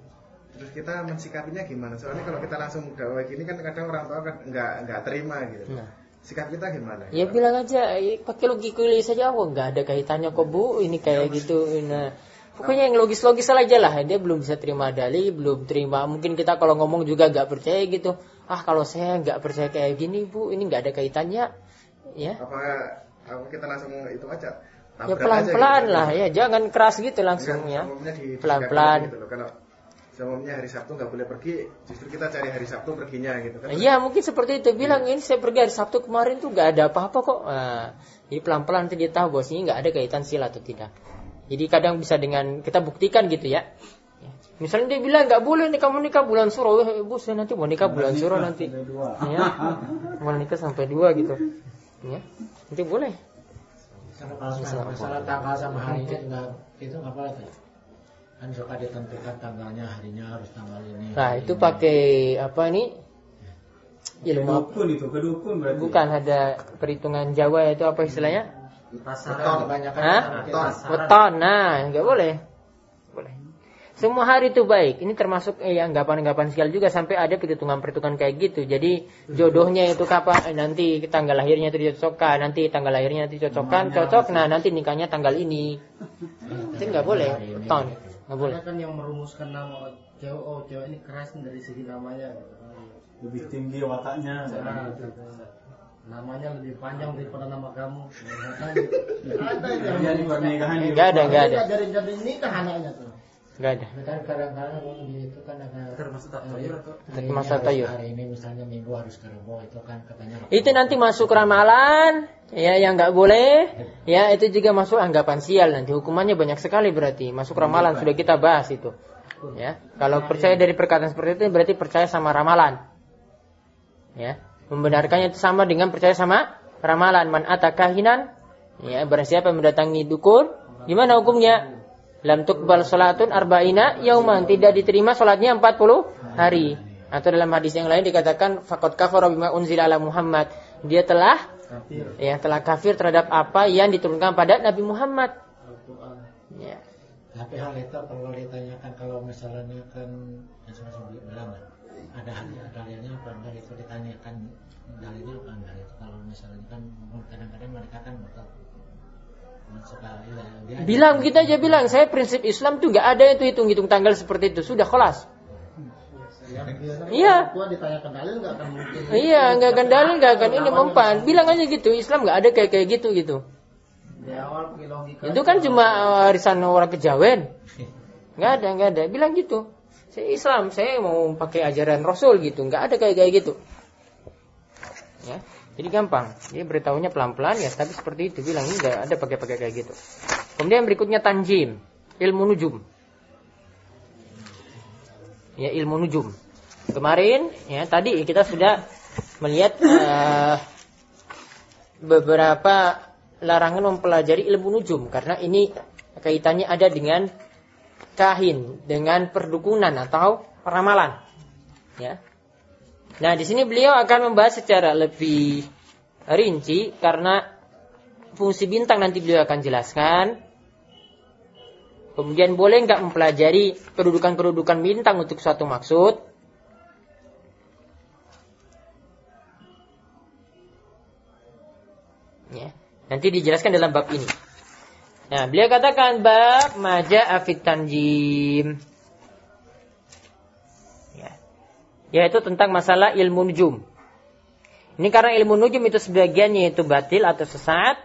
terus kita mensikapinya gimana soalnya kalau kita langsung dakwah gini kan kadang orang tua kan nggak nggak terima gitu Nah. sikap kita gimana Ya bilang aja, eh, pakai logika saja, oh nggak ada kaitannya kok bu, ini kayak gitu. Nah, pokoknya yang logis-logis aja lah. Dia belum bisa terima dalih, belum terima. Mungkin kita kalau ngomong juga nggak percaya gitu. Ah kalau saya nggak percaya kayak gini bu, ini nggak ada kaitannya. Ya, apa apa kita langsung itu aja ya pelan-pelan gitu. lah ya, jangan keras gitu langsung ya. di- Pelan-pelan. gitu loh. kalau umumnya hari Sabtu nggak boleh pergi justru kita cari hari Sabtu perginya gitu kan Iya mungkin seperti itu bilang ini saya pergi hari Sabtu kemarin tuh nggak ada apa-apa kok. Nah, jadi pelan-pelan nanti dia tahu bahwa ini nggak ada kaitan sila atau tidak. Jadi kadang bisa dengan kita buktikan gitu ya. Ya. Misalnya dia bilang nggak boleh nih kamu nikah bulan suro, eh, bu saya nanti mau nikah bulan suro nanti. Ya, mau nikah sampai dua gitu. Ya, nanti boleh. Kalau masalah, masalah tanggal sama harinya juga itu nggak boleh tuh. Kan suka ditentukan tanggalnya harinya harus tanggal ini. Nah itu ini. pakai apa ini ilmu Kedukun itu, kedukun berarti. bukan ada perhitungan Jawa itu apa istilahnya? Pasaran pasaran. Weton, nah nggak boleh. Boleh. Semua hari itu baik. Ini termasuk eh, anggapan-anggapan sial juga sampai ada perhitungan-perhitungan kayak gitu. Jadi jodohnya itu kapan? Eh, nanti tanggal lahirnya itu dicocokkan, nanti tanggal lahirnya itu dicocokkan, cocok. Nah nanti nikahnya tanggal ini. Itu nggak boleh. Weton, nggak boleh. Karena kan yang merumuskan nama cewek, oh cewek ini keras dari segi namanya. Lebih tinggi wataknya. Nah, namanya lebih panjang daripada nama kamu. Ada yang Jadi pernikahan Nggak ada, nggak ada, Dari dari nikah anaknya tuh. Nggak ada. Kan kadang-kadang itu kan ada Termasuk tatoyur atau? Termasuk tatoyur. Hari ini misalnya minggu harus ke Rebo itu kan katanya. Itu nanti masuk ramalan, ya yang nggak boleh, ya itu juga masuk anggapan sial nanti hukumannya banyak sekali berarti masuk ramalan sudah kita bahas itu. Ya, kalau percaya dari perkataan seperti itu berarti percaya sama ramalan. Ya, membenarkannya itu sama dengan percaya sama ramalan. Man atakahinan, ya barang siapa mendatangi dukun, gimana hukumnya? Lam tukbal salatun arba'ina yauman, tidak diterima salatnya 40 hari. Atau dalam hadis yang lain dikatakan faqad kafara bima unzila ala Muhammad. Dia telah Kafir. ya telah kafir terhadap apa yang diturunkan pada Nabi Muhammad. Ya. Tapi hal itu perlu ditanyakan kalau misalnya kan bilang lah, ada dalilnya apa enggak itu ditanyakan dalilnya apa enggak itu kalau misalnya kan kadang-kadang mereka kan Bilang kita aja bilang saya prinsip Islam tuh nggak ada itu hitung-hitung tanggal seperti itu sudah kelas. Iya. Iya nggak akan dalil nggak akan ini mempan. Bilang aja gitu Islam nggak ada kayak kayak gitu gitu. Itu kan cuma warisan orang kejawen. Nggak ada nggak ada. Bilang gitu. Saya Islam saya mau pakai ajaran Rasul gitu. Nggak ada kayak kayak gitu. Ya. Jadi gampang. Dia beritahunya pelan-pelan ya, tapi seperti itu bilang ini ada pakai-pakai kayak gitu. Kemudian berikutnya tanjim, ilmu nujum. Ya, ilmu nujum. Kemarin ya tadi kita sudah melihat eh, beberapa larangan mempelajari ilmu nujum karena ini kaitannya ada dengan kahin, dengan perdukunan atau ramalan. Ya. Nah, di sini beliau akan membahas secara lebih rinci karena fungsi bintang nanti beliau akan jelaskan. Kemudian boleh nggak mempelajari kedudukan-kedudukan bintang untuk suatu maksud? Ya, nanti dijelaskan dalam bab ini. Nah, beliau katakan bab maja afit tanjim. Yaitu tentang masalah ilmu nujum. Ini karena ilmu nujum itu sebagiannya itu batil atau sesat.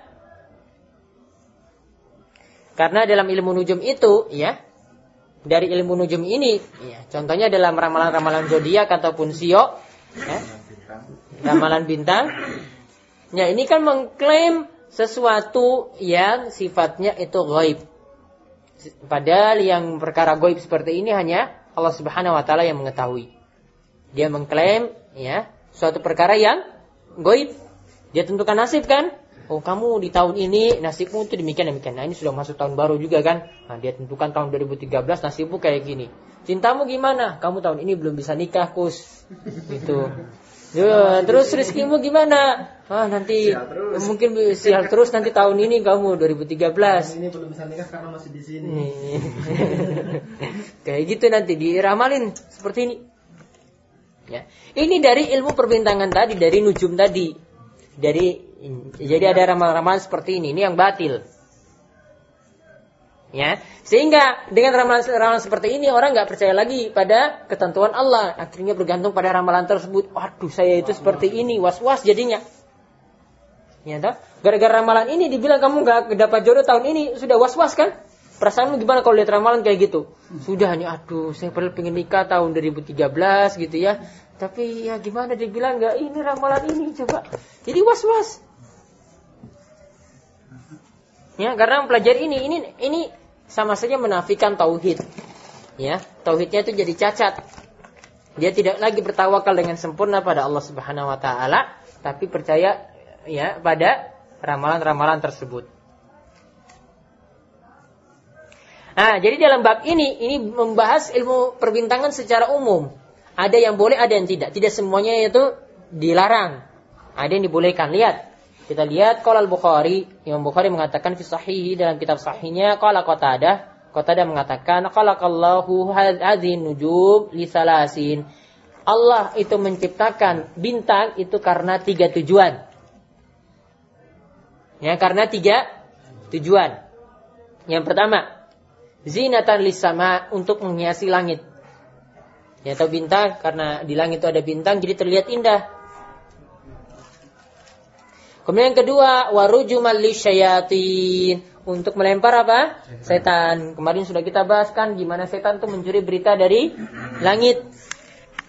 Karena dalam ilmu nujum itu, ya, dari ilmu nujum ini, ya, contohnya dalam ramalan-ramalan zodiak ataupun sio, ya, ramalan bintang, ya ini kan mengklaim sesuatu yang sifatnya itu gaib. Padahal yang perkara gaib seperti ini hanya Allah Subhanahu wa taala yang mengetahui. Dia mengklaim ya suatu perkara yang gaib. Dia tentukan nasib kan? Oh kamu di tahun ini nasibmu itu demikian demikian. Nah ini sudah masuk tahun baru juga kan? Nah dia tentukan tahun 2013 nasibmu kayak gini. Cintamu gimana? Kamu tahun ini belum bisa nikah kus. Gitu. Ya, terus rezekimu gimana? Ah nanti Sial terus. mungkin sial terus nanti tahun ini kamu 2013. Ini belum bisa nikah karena masih di sini. [laughs] Kayak gitu nanti diramalin seperti ini. Ya. Ini dari ilmu perbintangan tadi, dari nujum tadi. Dari jadi ada ramalan-ramalan seperti ini, ini yang batil. Ya, sehingga dengan ramalan-ramalan seperti ini orang nggak percaya lagi pada ketentuan Allah, akhirnya bergantung pada ramalan tersebut. Waduh, saya itu seperti ini, was-was jadinya. Ya? Gara-gara ramalan ini dibilang kamu nggak dapat jodoh tahun ini, sudah was-was kan? Perasaanmu gimana kalau lihat ramalan kayak gitu? Sudah nih, aduh, saya padahal pengen nikah tahun 2013 gitu ya. Tapi ya gimana dibilang nggak ini ramalan ini coba. Jadi was-was. Ya, karena mempelajari ini, ini, ini sama saja menafikan tauhid. Ya, tauhidnya itu jadi cacat. Dia tidak lagi bertawakal dengan sempurna pada Allah Subhanahu wa taala, tapi percaya ya pada ramalan-ramalan tersebut. Nah, jadi dalam bab ini ini membahas ilmu perbintangan secara umum. Ada yang boleh, ada yang tidak. Tidak semuanya itu dilarang. Ada yang dibolehkan. Lihat. Kita lihat qala al-Bukhari, Imam Bukhari mengatakan fi sahihi dalam kitab sahihnya qala Qatadah, Qatadah mengatakan khalaqallahu hadhihi nujum li salasin. Allah itu menciptakan bintang itu karena tiga tujuan. Ya, karena tiga tujuan. Yang pertama, zinatan lisama untuk menghiasi langit. Ya, atau bintang karena di langit itu ada bintang jadi terlihat indah. Kemudian yang kedua, warujumal lisyayatin untuk melempar apa? Setan. Kemarin sudah kita bahas kan gimana setan itu mencuri berita dari langit.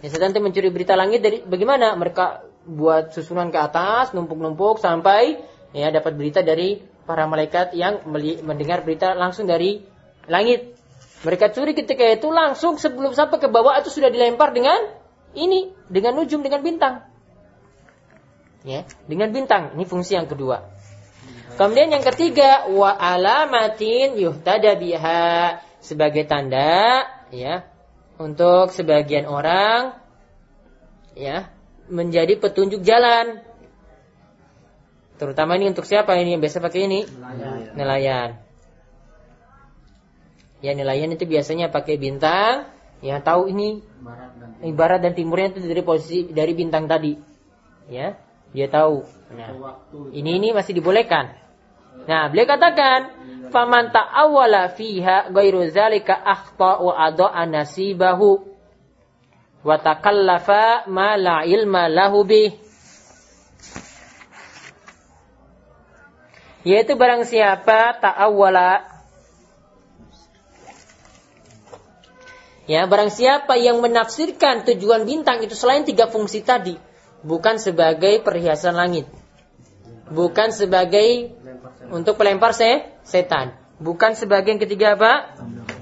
Ya, setan itu mencuri berita langit dari bagaimana? Mereka buat susunan ke atas, numpuk-numpuk sampai ya dapat berita dari para malaikat yang mendengar berita langsung dari langit. Mereka curi ketika itu langsung sebelum sampai ke bawah itu sudah dilempar dengan ini, dengan ujung, dengan bintang. Ya, dengan bintang. Ini fungsi yang kedua. Kemudian yang ketiga, wa alamatin yuhtada biha sebagai tanda ya untuk sebagian orang ya menjadi petunjuk jalan. Terutama ini untuk siapa ini yang biasa pakai ini? Nelayan. Ya nelayan itu biasanya pakai bintang, ya tahu ini Barat dan ibarat dan timurnya itu dari posisi dari bintang tadi. Ya, dia tahu. Nah, ini ini masih dibolehkan. Nah, beliau katakan, "Faman ta'awwala fiha ghairu zalika akhta wa ada'a nasibahu wa takallafa ma la ilma lahu bih." Yaitu barang siapa ta'awwala Ya, barang siapa yang menafsirkan tujuan bintang itu selain tiga fungsi tadi, bukan sebagai perhiasan langit. bukan sebagai untuk pelempar se setan. Bukan sebagai yang ketiga apa?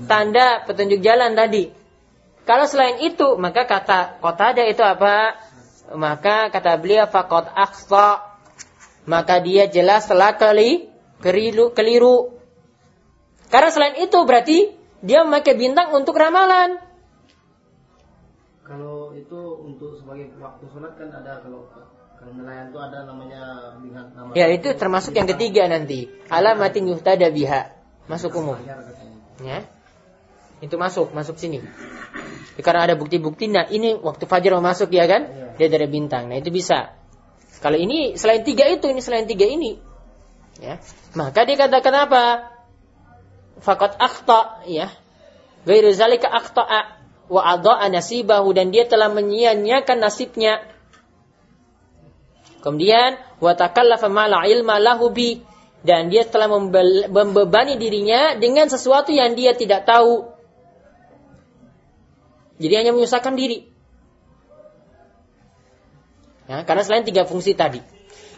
Tanda petunjuk jalan tadi. Kalau selain itu, maka kata kotada itu apa? Maka kata beliau fakot akhta. Maka dia jelas telah keli, keliru, keliru. Karena selain itu berarti dia memakai bintang untuk ramalan. Kalau itu untuk sebagai waktu sholat kan ada kalau kalau nelayan itu ada namanya dengan nama Ya itu termasuk yang ketiga nanti. Alamatin yuhtada biha. Masuk umum. Ya. Itu masuk, masuk sini. Ya, Karena ada bukti-bukti, nah ini waktu fajar mau masuk ya kan? Dia dari bintang. Nah itu bisa. Kalau ini selain tiga itu, ini selain tiga ini. Ya. Maka dia katakan apa? Fakat akhta, ya. Gairu zalika akhta'a wa adha'a nasibahu dan dia telah menyia-nyiakan nasibnya. Kemudian wa takallafa ma la ilma lahu bi dan dia telah membebani dirinya dengan sesuatu yang dia tidak tahu. Jadi hanya menyusahkan diri. Ya, karena selain tiga fungsi tadi.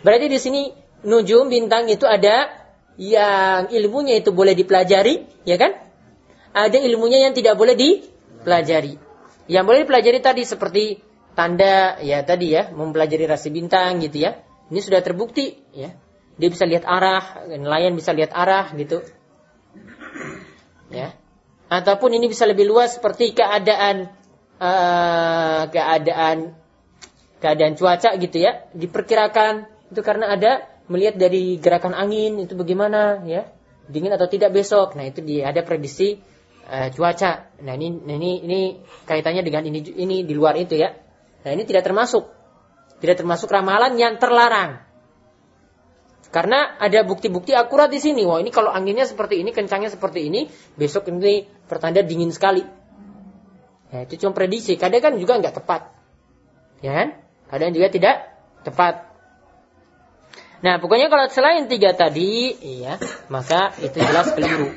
Berarti di sini nujum bintang itu ada yang ilmunya itu boleh dipelajari, ya kan? Ada ilmunya yang tidak boleh dipelajari. Yang boleh dipelajari tadi seperti tanda ya tadi ya, mempelajari rasi bintang gitu ya. Ini sudah terbukti ya. Dia bisa lihat arah, nelayan bisa lihat arah gitu. Ya. Ataupun ini bisa lebih luas seperti keadaan eh, keadaan keadaan cuaca gitu ya, diperkirakan itu karena ada melihat dari gerakan angin itu bagaimana ya, dingin atau tidak besok. Nah, itu dia ada prediksi eh, cuaca. Nah, ini nah, ini ini kaitannya dengan ini ini di luar itu ya. Nah, ini tidak termasuk. Tidak termasuk ramalan yang terlarang. Karena ada bukti-bukti akurat di sini. Wah, ini kalau anginnya seperti ini, kencangnya seperti ini, besok ini pertanda dingin sekali. Ya, itu cuma prediksi. Kadang kan juga nggak tepat. Ya kan? Kadang juga tidak tepat. Nah, pokoknya kalau selain tiga tadi, iya, maka itu jelas keliru.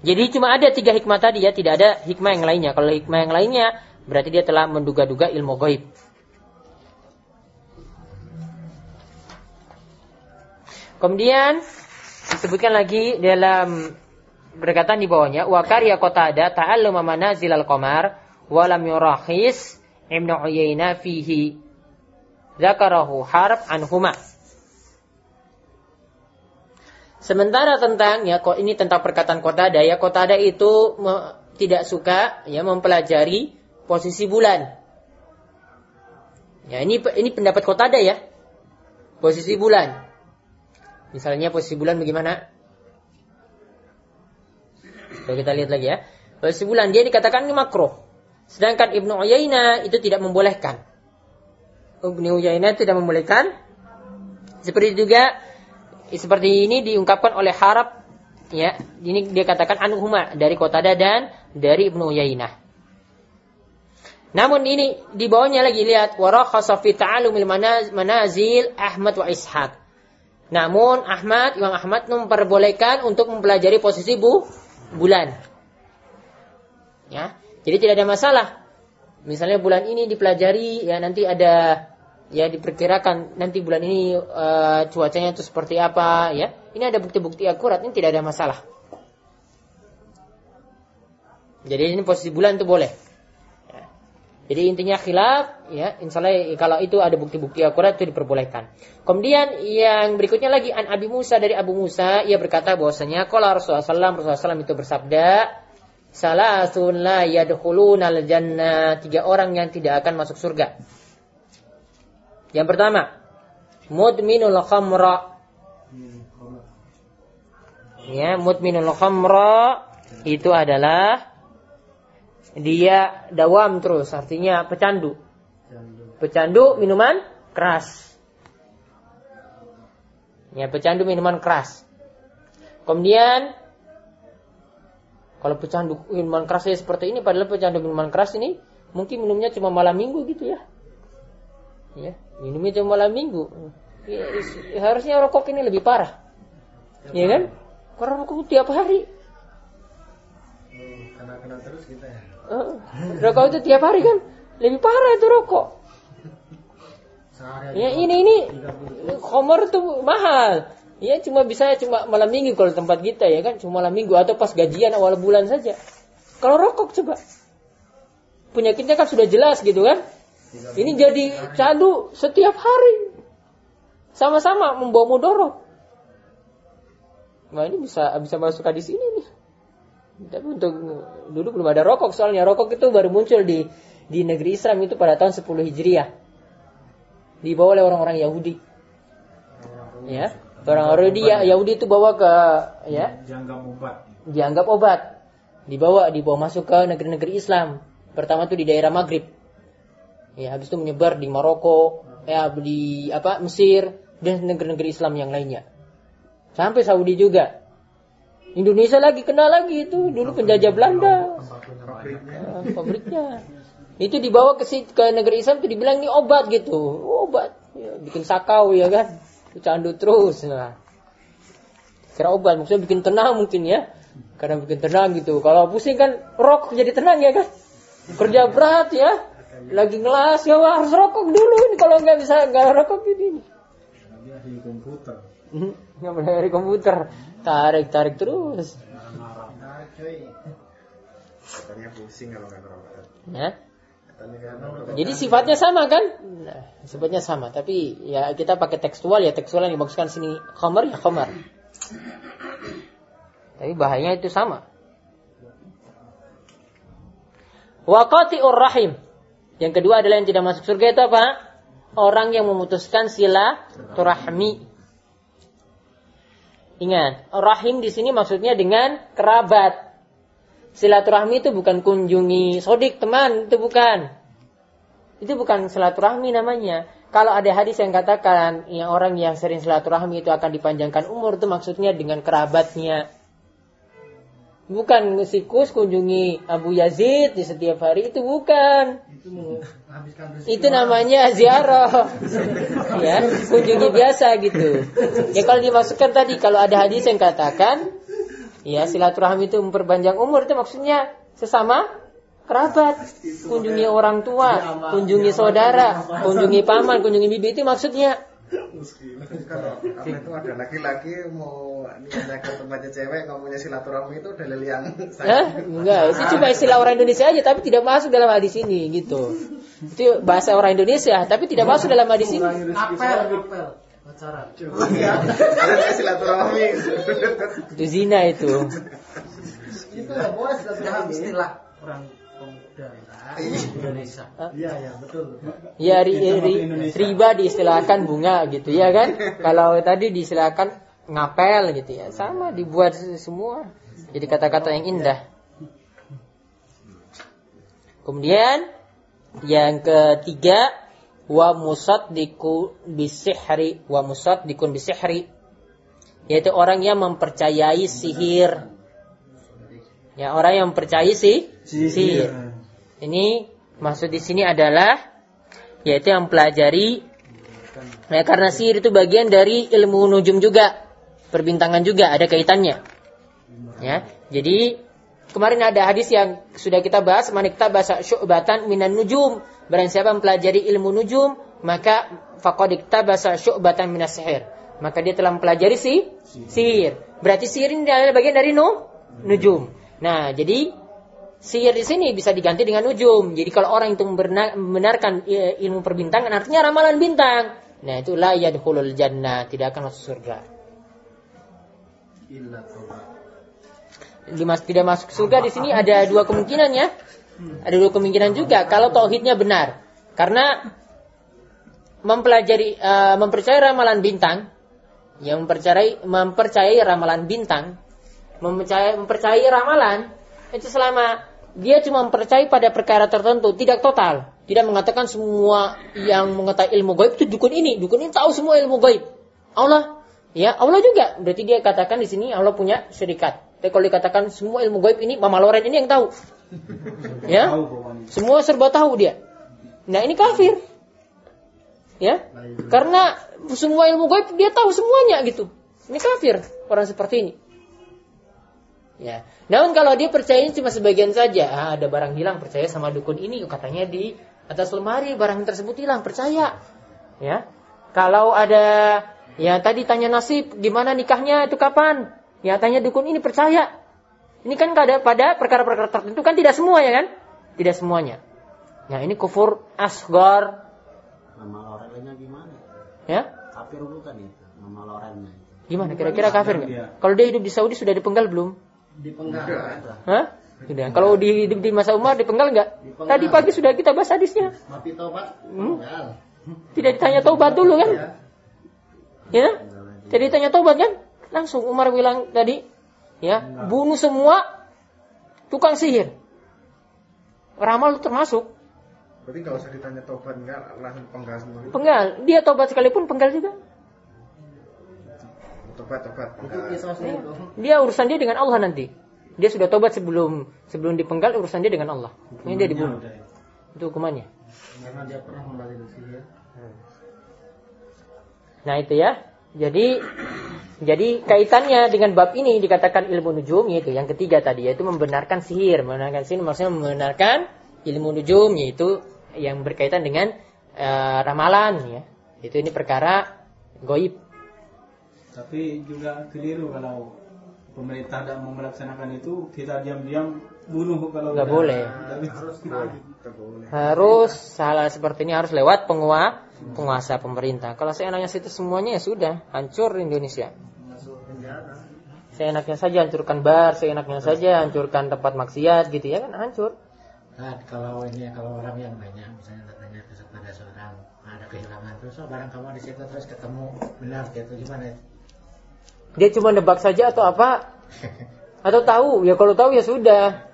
Jadi cuma ada tiga hikmah tadi ya, tidak ada hikmah yang lainnya. Kalau hikmah yang lainnya, berarti dia telah menduga-duga ilmu gaib. Kemudian disebutkan lagi dalam berkatan di bawahnya wa karya qatada ta'alluma manazil al-qamar wa lam yurahis Ibnu Uyainah fihi zakarahu harf anhuma Sementara tentang ya kok ini tentang perkataan Qatada ya Qatada itu me, tidak suka ya mempelajari posisi bulan. Ya ini ini pendapat Qatada ya. Posisi bulan. Misalnya posisi bulan bagaimana? Coba kita lihat lagi ya. Posisi bulan dia dikatakan makruh. Sedangkan Ibnu Uyainah itu tidak membolehkan. Ibnu Uyainah tidak membolehkan. Seperti juga seperti ini diungkapkan oleh Harab ya. Ini dia katakan anuhuma dari Qatada dan dari Ibnu Uyainah. Namun ini di bawahnya lagi lihat warakhasa fi ta'allumil manazil Ahmad wa Ishaq. Namun Ahmad, Imam Ahmad memperbolehkan untuk mempelajari posisi bu, bulan. Ya, jadi tidak ada masalah. Misalnya bulan ini dipelajari, ya nanti ada ya diperkirakan nanti bulan ini uh, cuacanya itu seperti apa, ya. Ini ada bukti-bukti akurat, ini tidak ada masalah. Jadi ini posisi bulan itu boleh. Jadi intinya khilaf, ya, insyaallah kalau itu ada bukti-bukti akurat itu diperbolehkan. Kemudian yang berikutnya lagi an Abi Musa dari Abu Musa, ia berkata bahwasanya kalau Rasulullah SAW, Rasulullah SAW itu bersabda, Salasun la yadkhuluna al-jannah. Tiga orang yang tidak akan masuk surga. Yang pertama, mudminul khamra. Ya, mudminul khamra itu adalah dia dawam terus, artinya pecandu. Pecandu minuman keras. Ya, pecandu minuman keras. Kemudian kalau pecandu minuman keras ya seperti ini, padahal pecandu minuman keras ini mungkin minumnya cuma malam minggu gitu ya. Ya, minumnya cuma malam minggu. Ya, harusnya rokok ini lebih parah. Ya kan? Karena rokok tiap hari. Hmm, Kena-kena terus kita ya. Uh, rokok itu tiap hari kan? Lebih parah itu rokok. Sehari Ya ini ini Homer tuh mahal. Ya cuma bisa cuma malam minggu kalau tempat kita ya kan cuma malam minggu atau pas gajian awal bulan saja. Kalau rokok coba penyakitnya kan sudah jelas gitu kan. Ini jadi candu setiap hari. Sama-sama membawa mudorot. Nah ini bisa bisa masuk di sini nih. Tapi untuk dulu belum ada rokok soalnya rokok itu baru muncul di di negeri Islam itu pada tahun 10 Hijriah. Dibawa oleh orang-orang Yahudi. Ya, orang-orang Yahudi ya, Yahudi itu bawa ke ya Dianggap obat. dianggap obat. Dibawa dibawa masuk ke negeri-negeri Islam. Pertama itu di daerah Maghrib. Ya, habis itu menyebar di Maroko, ya di apa Mesir dan negeri-negeri Islam yang lainnya. Sampai Saudi juga. Indonesia lagi kena lagi itu dulu penjajah Belanda. Ah, pabriknya. Itu dibawa ke ke negeri Islam itu dibilang ini obat gitu. Obat. Ya, bikin sakau ya kan. Candu terus. Nah. Kira obat maksudnya bikin tenang mungkin ya. Karena bikin tenang gitu. Kalau pusing kan rokok jadi tenang ya kan. Kerja berat ya. Lagi ngelas ya wah, harus rokok dulu ini kalau nggak bisa nggak rokok ini. Komputer. Hmm, Nggak boleh dari komputer. Tarik tarik terus. Nah, cuy. Katanya pusing kalau nggak ngerokok. Ya. Jadi sifatnya sama kan? Nah, sifatnya sama, tapi ya kita pakai tekstual ya tekstual yang dimaksudkan sini khamar ya khamar. Tapi bahayanya itu sama. Waqati'ur rahim. Yang kedua adalah yang tidak masuk surga itu apa? Orang yang memutuskan sila turahmi. Ingat, rahim di sini maksudnya dengan kerabat. Silaturahmi itu bukan kunjungi sodik teman, itu bukan. Itu bukan silaturahmi namanya. Kalau ada hadis yang katakan yang orang yang sering silaturahmi itu akan dipanjangkan umur itu maksudnya dengan kerabatnya. Bukan sikus kunjungi Abu Yazid di setiap hari itu bukan. Itu namanya ziarah. ya, kunjungi biasa gitu. Ya kalau dimasukkan tadi kalau ada hadis yang katakan ya silaturahmi itu memperpanjang umur itu maksudnya sesama kerabat, kunjungi orang tua, kunjungi saudara, kunjungi paman, kunjungi bibi itu maksudnya. Kalau apa itu ada laki-laki mau niatnya ke tempatnya cewek ngomongnya silaturahmi itu dalil yang Hah? Enggak, itu cuma istilah orang Indonesia aja tapi tidak masuk dalam hadis ini gitu. Itu bahasa orang Indonesia tapi tidak masuk dalam hadis ini. Apel, apel. Pacaran. Ada silaturahmi. Itu zina itu. Itu nggak boleh silaturahmi. Istilah orang pemuda Indonesia. Iya, iya, betul. Ya ri, ri- riba diistilahkan bunga gitu ya kan. Kalau tadi diistilahkan ngapel gitu ya. Sama dibuat semua. Jadi kata-kata yang indah. Kemudian yang ketiga wa musaddiqu bisihri wa musaddiqun bisihri yaitu orang yang mempercayai sihir. Ya, orang yang mempercayai si sihir. Ini maksud di sini adalah yaitu yang pelajari ya karena sihir itu bagian dari ilmu nujum juga, perbintangan juga ada kaitannya. Ya. Jadi kemarin ada hadis yang sudah kita bahas, mana kita bahas syu'batan minan nujum. Barang siapa mempelajari ilmu nujum, maka faqad iktabasa syu'batan minas sihir. Maka dia telah mempelajari si sihir. Berarti sihir ini adalah bagian dari nu nujum. Nah, jadi sihir di sini bisa diganti dengan nujum. Jadi kalau orang itu membenarkan eh, ilmu perbintangan artinya ramalan bintang. Nah, itu la jannah, tidak akan masuk surga. Dimas tidak masuk surga di sini ada dua kemungkinan ya. Ada dua kemungkinan juga kalau tauhidnya benar. Karena mempelajari eh, mempercayai ramalan bintang yang mempercayai mempercayai ramalan bintang mempercayai mempercayai ramalan itu selama dia cuma mempercayai pada perkara tertentu tidak total. Tidak mengatakan semua yang mengetahui ilmu gaib itu dukun ini. Dukun ini tahu semua ilmu gaib. Allah ya Allah juga. Berarti dia katakan di sini Allah punya syarikat tapi kalau dikatakan semua ilmu gaib ini Mama Loren ini yang tahu. Ya? semua serba tahu dia. Nah ini kafir. Ya? Karena semua ilmu gaib dia tahu semuanya gitu. Ini kafir orang seperti ini. Ya. Namun kalau dia percaya cuma sebagian saja ah, ada barang hilang percaya sama dukun ini katanya di atas lemari barang tersebut hilang, percaya. Ya. Kalau ada ya tadi tanya nasib gimana nikahnya? Itu kapan? Ya tanya dukun ini percaya. Ini kan kada pada perkara-perkara tertentu kan tidak semua ya kan? Tidak semuanya. Ya ini kufur asgar Nama lorelnya gimana? ya. Kafir bukan itu nama lorelnya. Gimana kira-kira kafir nggak? Kalau dia hidup di Saudi sudah dipenggal belum? Dipenggal. Hah? Sudah. Kalau di hidup di masa Umar dipenggal nggak? Dipenggal. Tadi pagi sudah kita bahas hadisnya. Mati tobat. Hmm? Tidak ditanya taubat dulu kan? Ya. Ya? Jadi ditanya taubat kan? Langsung Umar bilang tadi, ya, bunuh semua tukang sihir. Ramal termasuk Berarti nggak usah ditanya tobat enggak langsung penggal semua. penggal. Dia taubat sekalipun penggal juga. Tobat tobat. Dia urusan dia dengan Allah nanti. Dia sudah taubat sebelum sebelum dipenggal urusan dia dengan Allah. Ini dia dibunuh. Itu hukumannya. Karena dia pernah kembali ke sini. ya. Nah itu ya. Jadi jadi kaitannya dengan bab ini dikatakan ilmu nujum yaitu yang ketiga tadi yaitu membenarkan sihir. Membenarkan sihir maksudnya membenarkan ilmu nujum yaitu yang berkaitan dengan eh, ramalan ya. Itu ini perkara goib. Tapi juga keliru kalau pemerintah tidak mau melaksanakan itu kita diam-diam bunuh kalau Nggak boleh. Harus. Harus salah seperti ini harus lewat pengua, penguasa pemerintah. Kalau seenaknya situ semuanya ya sudah hancur Indonesia. Masuk penjara. Seenaknya saja hancurkan bar, seenaknya saja hancurkan tempat maksiat gitu ya kan hancur. Nah, kalau ini kalau orang yang banyak misalnya tanya kepada seorang ada kehilangan terus oh, barang kamu di situ terus ketemu benar gitu gimana? Dia cuma nebak saja atau apa? [laughs] Atau tahu? Ya kalau tahu ya sudah.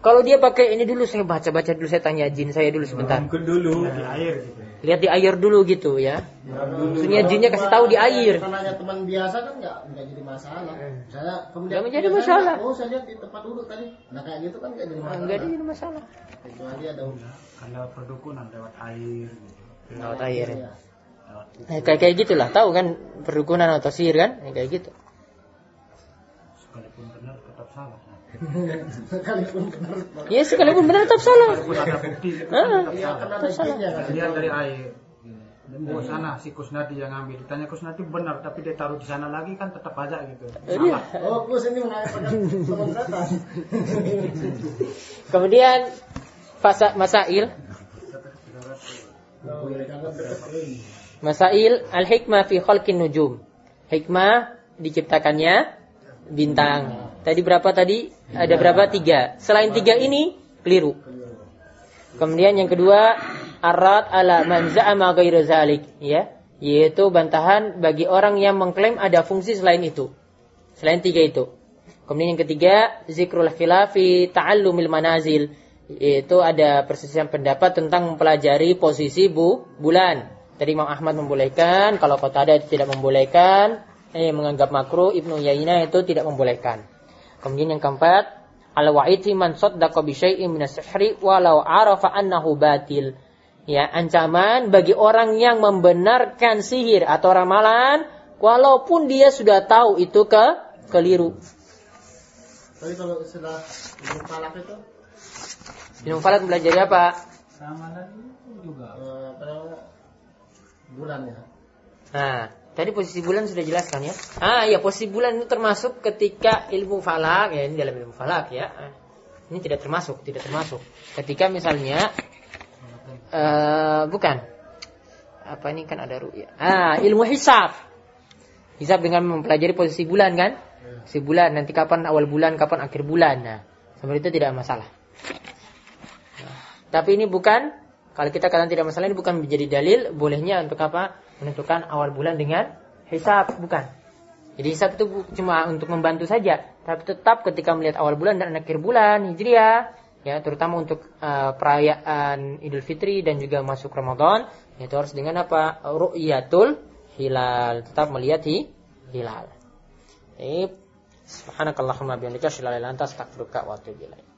Kalau dia pakai ini dulu saya baca-baca dulu saya tanya jin saya dulu sebentar. Mungkin dulu di air gitu. Lihat di air dulu gitu ya. Maksudnya jinnya kasih tahu di air. Nanya teman biasa kan nggak nggak jadi masalah. Lihat- menjadi biasanya, masalah. Oh saya lihat di tempat duduk tadi. Nah kayak gitu kan nggak jadi masalah. Enggak ada jadi masalah. Kecuali ada Kalau perdukunan lewat air gitu. Lewat air. Iya. Eh, kayak kayak gitulah, tahu kan perdukunan atau sihir kan? Kayak gitu. Sekalipun benar tetap salah. Sekalipun benar. Ya sekalipun benar tetap salah. Walaupun ada bukti itu Ah, Iya kan ada jinnya kan. lihat dari air. Oh sana si Kusnadi yang ngambil. Ditanya Kusnadi benar, tapi dia taruh di sana lagi kan tetap aja gitu. Iya. Oh, Gus ini mengatakan. Kemudian fasa masail. Masail al-hikmah fi khalqin nujum. Hikmah diciptakannya bintang. Tadi berapa tadi? Ada berapa? Tiga. Selain tiga ini, keliru. Kemudian yang kedua, arad ala man za'ama ghairu zalik. Ya, yaitu bantahan bagi orang yang mengklaim ada fungsi selain itu. Selain tiga itu. Kemudian yang ketiga, zikrul khilafi ta'allumil manazil. Yaitu ada persisian pendapat tentang mempelajari posisi bu, bulan. Tadi Imam Ahmad membolehkan, kalau kota ada tidak membolehkan. Eh, menganggap makruh, Ibnu Yainah itu tidak membolehkan. Kemudian yang keempat, al-wa'id fi man saddaqa bi syai'in min as-sihri walau arafa annahu batil. Ya, ancaman bagi orang yang membenarkan sihir atau ramalan walaupun dia sudah tahu itu ke keliru. Tapi kalau istilah ilmu falak itu Ibnu Falad belajar apa? Sama lagi juga. eh? Bulan ya. Nah, tadi posisi bulan sudah jelaskan ya. Ah, ya posisi bulan itu termasuk ketika ilmu falak ya ini dalam ilmu falak ya. Ini tidak termasuk, tidak termasuk. Ketika misalnya eh bukan apa ini kan ada ru'ya. Ah, ilmu hisab. Hisab dengan mempelajari posisi bulan kan? Si bulan nanti kapan awal bulan, kapan akhir bulan. Nah, seperti itu tidak masalah. Nah, tapi ini bukan kalau kita katakan tidak masalah ini bukan menjadi dalil bolehnya untuk apa? Menentukan awal bulan dengan hisab, bukan. Jadi hisab itu cuma untuk membantu saja, tapi tetap ketika melihat awal bulan dan akhir bulan Hijriah, ya terutama untuk eh, perayaan Idul Fitri dan juga masuk Ramadan, itu harus dengan apa? Ru'yatul hilal, tetap melihat hi, hilal. Baik. Subhanakallahumma bihamdika asyhadu an la ilaha illa anta astaghfiruka wa atubu ilaik.